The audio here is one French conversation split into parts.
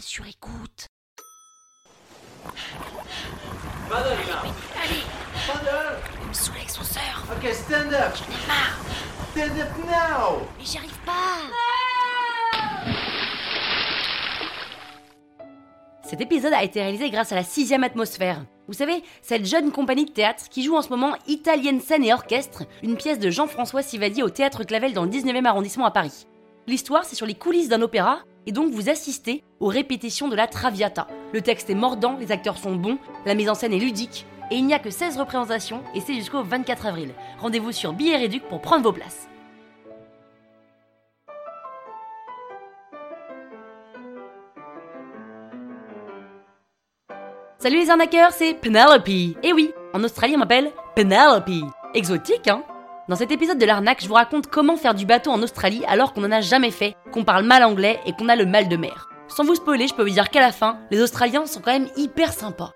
sur écoute. Paddle now. Allez, Paddle. il me saoule avec son sœur. Okay, stand up. J'en ai marre. Stand up now. Mais j'y arrive pas. Cet épisode a été réalisé grâce à la sixième atmosphère. Vous savez, cette jeune compagnie de théâtre qui joue en ce moment Italienne scène et orchestre, une pièce de Jean-François Sivadi au théâtre Clavel dans le 19e arrondissement à Paris. L'histoire, c'est sur les coulisses d'un opéra, et donc vous assistez aux répétitions de la Traviata. Le texte est mordant, les acteurs sont bons, la mise en scène est ludique, et il n'y a que 16 représentations, et c'est jusqu'au 24 avril. Rendez-vous sur Billet Réduc pour prendre vos places. Salut les arnaqueurs, c'est Penelope. Et oui, en Australie on m'appelle Penelope. Exotique, hein? Dans cet épisode de l'arnaque, je vous raconte comment faire du bateau en Australie alors qu'on n'en a jamais fait, qu'on parle mal anglais et qu'on a le mal de mer. Sans vous spoiler, je peux vous dire qu'à la fin, les Australiens sont quand même hyper sympas.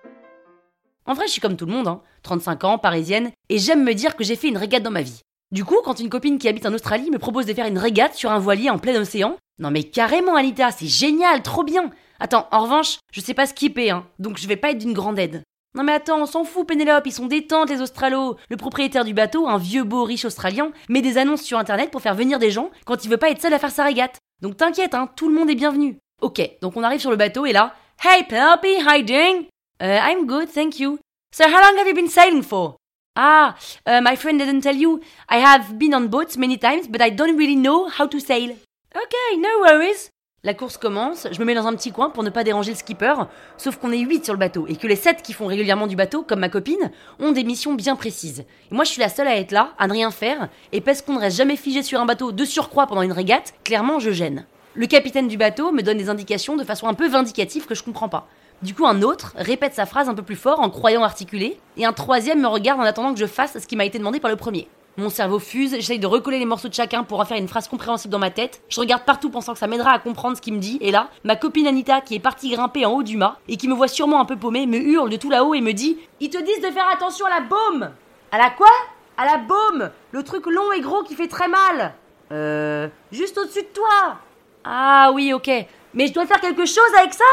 En vrai, je suis comme tout le monde, hein. 35 ans, parisienne, et j'aime me dire que j'ai fait une régate dans ma vie. Du coup, quand une copine qui habite en Australie me propose de faire une régate sur un voilier en plein océan, non mais carrément Anita, c'est génial, trop bien Attends, en revanche, je sais pas skipper, hein, donc je vais pas être d'une grande aide. Non mais attends, on s'en fout Pénélope, ils sont détentes les Australos. Le propriétaire du bateau, un vieux beau riche australien, met des annonces sur internet pour faire venir des gens quand il veut pas être seul à faire sa régate. Donc t'inquiète, hein, tout le monde est bienvenu. Ok, donc on arrive sur le bateau et là, Hey Penelope, how you doing? Uh, I'm good, thank you. So how long have you been sailing for? Ah, uh, my friend didn't tell you. I have been on boats many times, but I don't really know how to sail. Okay, no worries. La course commence, je me mets dans un petit coin pour ne pas déranger le skipper, sauf qu'on est 8 sur le bateau et que les 7 qui font régulièrement du bateau, comme ma copine, ont des missions bien précises. Et moi je suis la seule à être là, à ne rien faire, et parce qu'on ne reste jamais figé sur un bateau de surcroît pendant une régate, clairement je gêne. Le capitaine du bateau me donne des indications de façon un peu vindicative que je comprends pas. Du coup, un autre répète sa phrase un peu plus fort en croyant articuler, et un troisième me regarde en attendant que je fasse ce qui m'a été demandé par le premier. Mon cerveau fuse, j'essaye de recoller les morceaux de chacun pour en faire une phrase compréhensible dans ma tête. Je regarde partout pensant que ça m'aidera à comprendre ce qu'il me dit, et là, ma copine Anita, qui est partie grimper en haut du mât, et qui me voit sûrement un peu paumé, me hurle de tout là-haut et me dit Ils te disent de faire attention à la baume! À la quoi? À la baume! Le truc long et gros qui fait très mal! Euh. Juste au-dessus de toi! Ah oui, ok. Mais je dois faire quelque chose avec ça!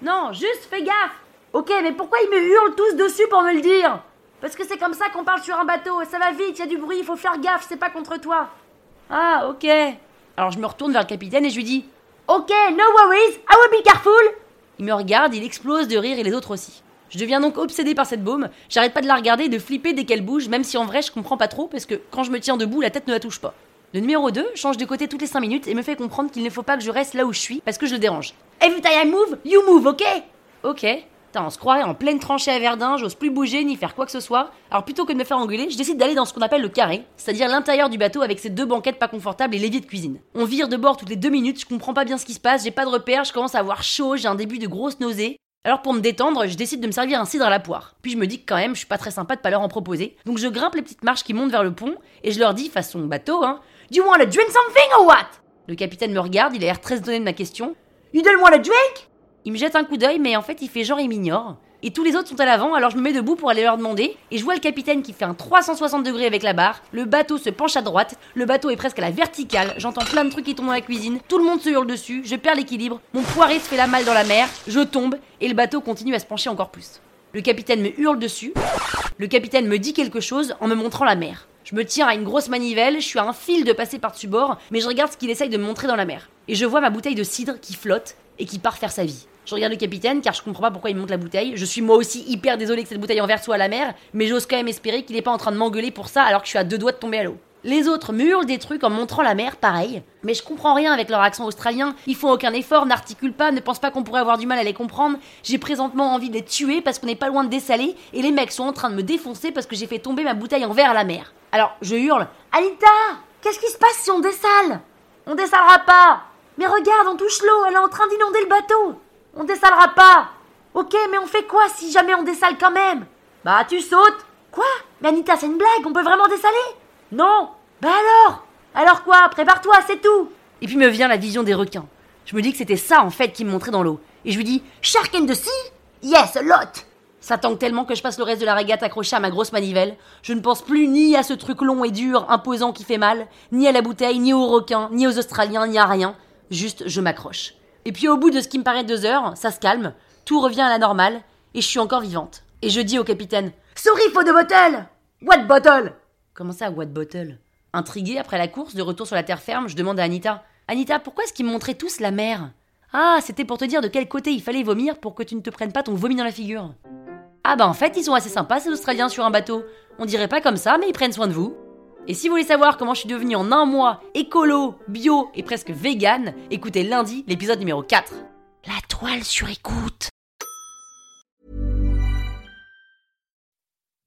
Non, juste fais gaffe! Ok, mais pourquoi ils me hurlent tous dessus pour me le dire? Parce que c'est comme ça qu'on parle sur un bateau, ça va vite, il y a du bruit, il faut faire gaffe, c'est pas contre toi. Ah, ok. Alors je me retourne vers le capitaine et je lui dis Ok, no worries, I will be careful Il me regarde, il explose de rire et les autres aussi. Je deviens donc obsédée par cette baume, j'arrête pas de la regarder et de flipper dès qu'elle bouge, même si en vrai je comprends pas trop parce que quand je me tiens debout, la tête ne la touche pas. Le numéro 2 change de côté toutes les 5 minutes et me fait comprendre qu'il ne faut pas que je reste là où je suis parce que je le dérange. Every time I move, you move, ok? Ok. Putain, on se croirait en pleine tranchée à Verdun, j'ose plus bouger ni faire quoi que ce soit. Alors plutôt que de me faire engueuler, je décide d'aller dans ce qu'on appelle le carré, c'est-à-dire l'intérieur du bateau avec ses deux banquettes pas confortables et l'évier de cuisine. On vire de bord toutes les deux minutes, je comprends pas bien ce qui se passe, j'ai pas de repères, je commence à avoir chaud, j'ai un début de grosse nausée. Alors pour me détendre, je décide de me servir un cidre à la poire. Puis je me dis que quand même, je suis pas très sympa de pas leur en proposer. Donc je grimpe les petites marches qui montent vers le pont et je leur dis façon bateau, hein, Do you want to drink something or what? Le capitaine me regarde, il a l'air très étonné de ma question. You don't want to drink? Il me jette un coup d'œil, mais en fait il fait genre il m'ignore. Et tous les autres sont à l'avant, alors je me mets debout pour aller leur demander. Et je vois le capitaine qui fait un 360 degrés avec la barre. Le bateau se penche à droite. Le bateau est presque à la verticale. J'entends plein de trucs qui tombent dans la cuisine. Tout le monde se hurle dessus. Je perds l'équilibre. Mon poiré se fait la malle dans la mer. Je tombe. Et le bateau continue à se pencher encore plus. Le capitaine me hurle dessus. Le capitaine me dit quelque chose en me montrant la mer. Je me tiens à une grosse manivelle, je suis à un fil de passer par-dessus bord, mais je regarde ce qu'il essaye de me montrer dans la mer. Et je vois ma bouteille de cidre qui flotte et qui part faire sa vie. Je regarde le capitaine car je comprends pas pourquoi il monte la bouteille. Je suis moi aussi hyper désolé que cette bouteille en verre soit à la mer, mais j'ose quand même espérer qu'il est pas en train de m'engueuler pour ça alors que je suis à deux doigts de tomber à l'eau. Les autres me hurlent des trucs en montrant la mer, pareil. Mais je comprends rien avec leur accent australien. Ils font aucun effort, n'articulent pas, ne pensent pas qu'on pourrait avoir du mal à les comprendre. J'ai présentement envie de les tuer parce qu'on n'est pas loin de dessaler. Et les mecs sont en train de me défoncer parce que j'ai fait tomber ma bouteille en verre à la mer. Alors je hurle Anita Qu'est-ce qui se passe si on dessale? On dessalera pas Mais regarde, on touche l'eau, elle est en train d'inonder le bateau On dessalera pas Ok, mais on fait quoi si jamais on dessale quand même? Bah tu sautes Quoi? Mais Anita, c'est une blague, on peut vraiment dessaler? Non Bah alors? Alors quoi? Prépare-toi, c'est tout Et puis me vient la vision des requins. Je me dis que c'était ça en fait qui me montrait dans l'eau. Et je lui dis Shark in the sea? Yes, a lot Ça tangue tellement que je passe le reste de la régate accrochée à ma grosse manivelle. Je ne pense plus ni à ce truc long et dur, imposant qui fait mal, ni à la bouteille, ni aux requins, ni aux Australiens, ni à rien. Juste, je m'accroche. Et puis au bout de ce qui me paraît deux heures, ça se calme, tout revient à la normale, et je suis encore vivante. Et je dis au capitaine Sorry for the bottle What bottle? Comment ça, what bottle? Intriguée après la course, de retour sur la terre ferme, je demande à Anita Anita, pourquoi est-ce qu'ils me montraient tous la mer? Ah, c'était pour te dire de quel côté il fallait vomir pour que tu ne te prennes pas ton vomi dans la figure. Ah bah en fait, ils sont assez sympas ces Australiens sur un bateau. On dirait pas comme ça, mais ils prennent soin de vous. Et si vous voulez savoir comment je suis devenue en un mois écolo, bio et presque vegan, écoutez lundi l'épisode numéro 4. La toile sur écoute.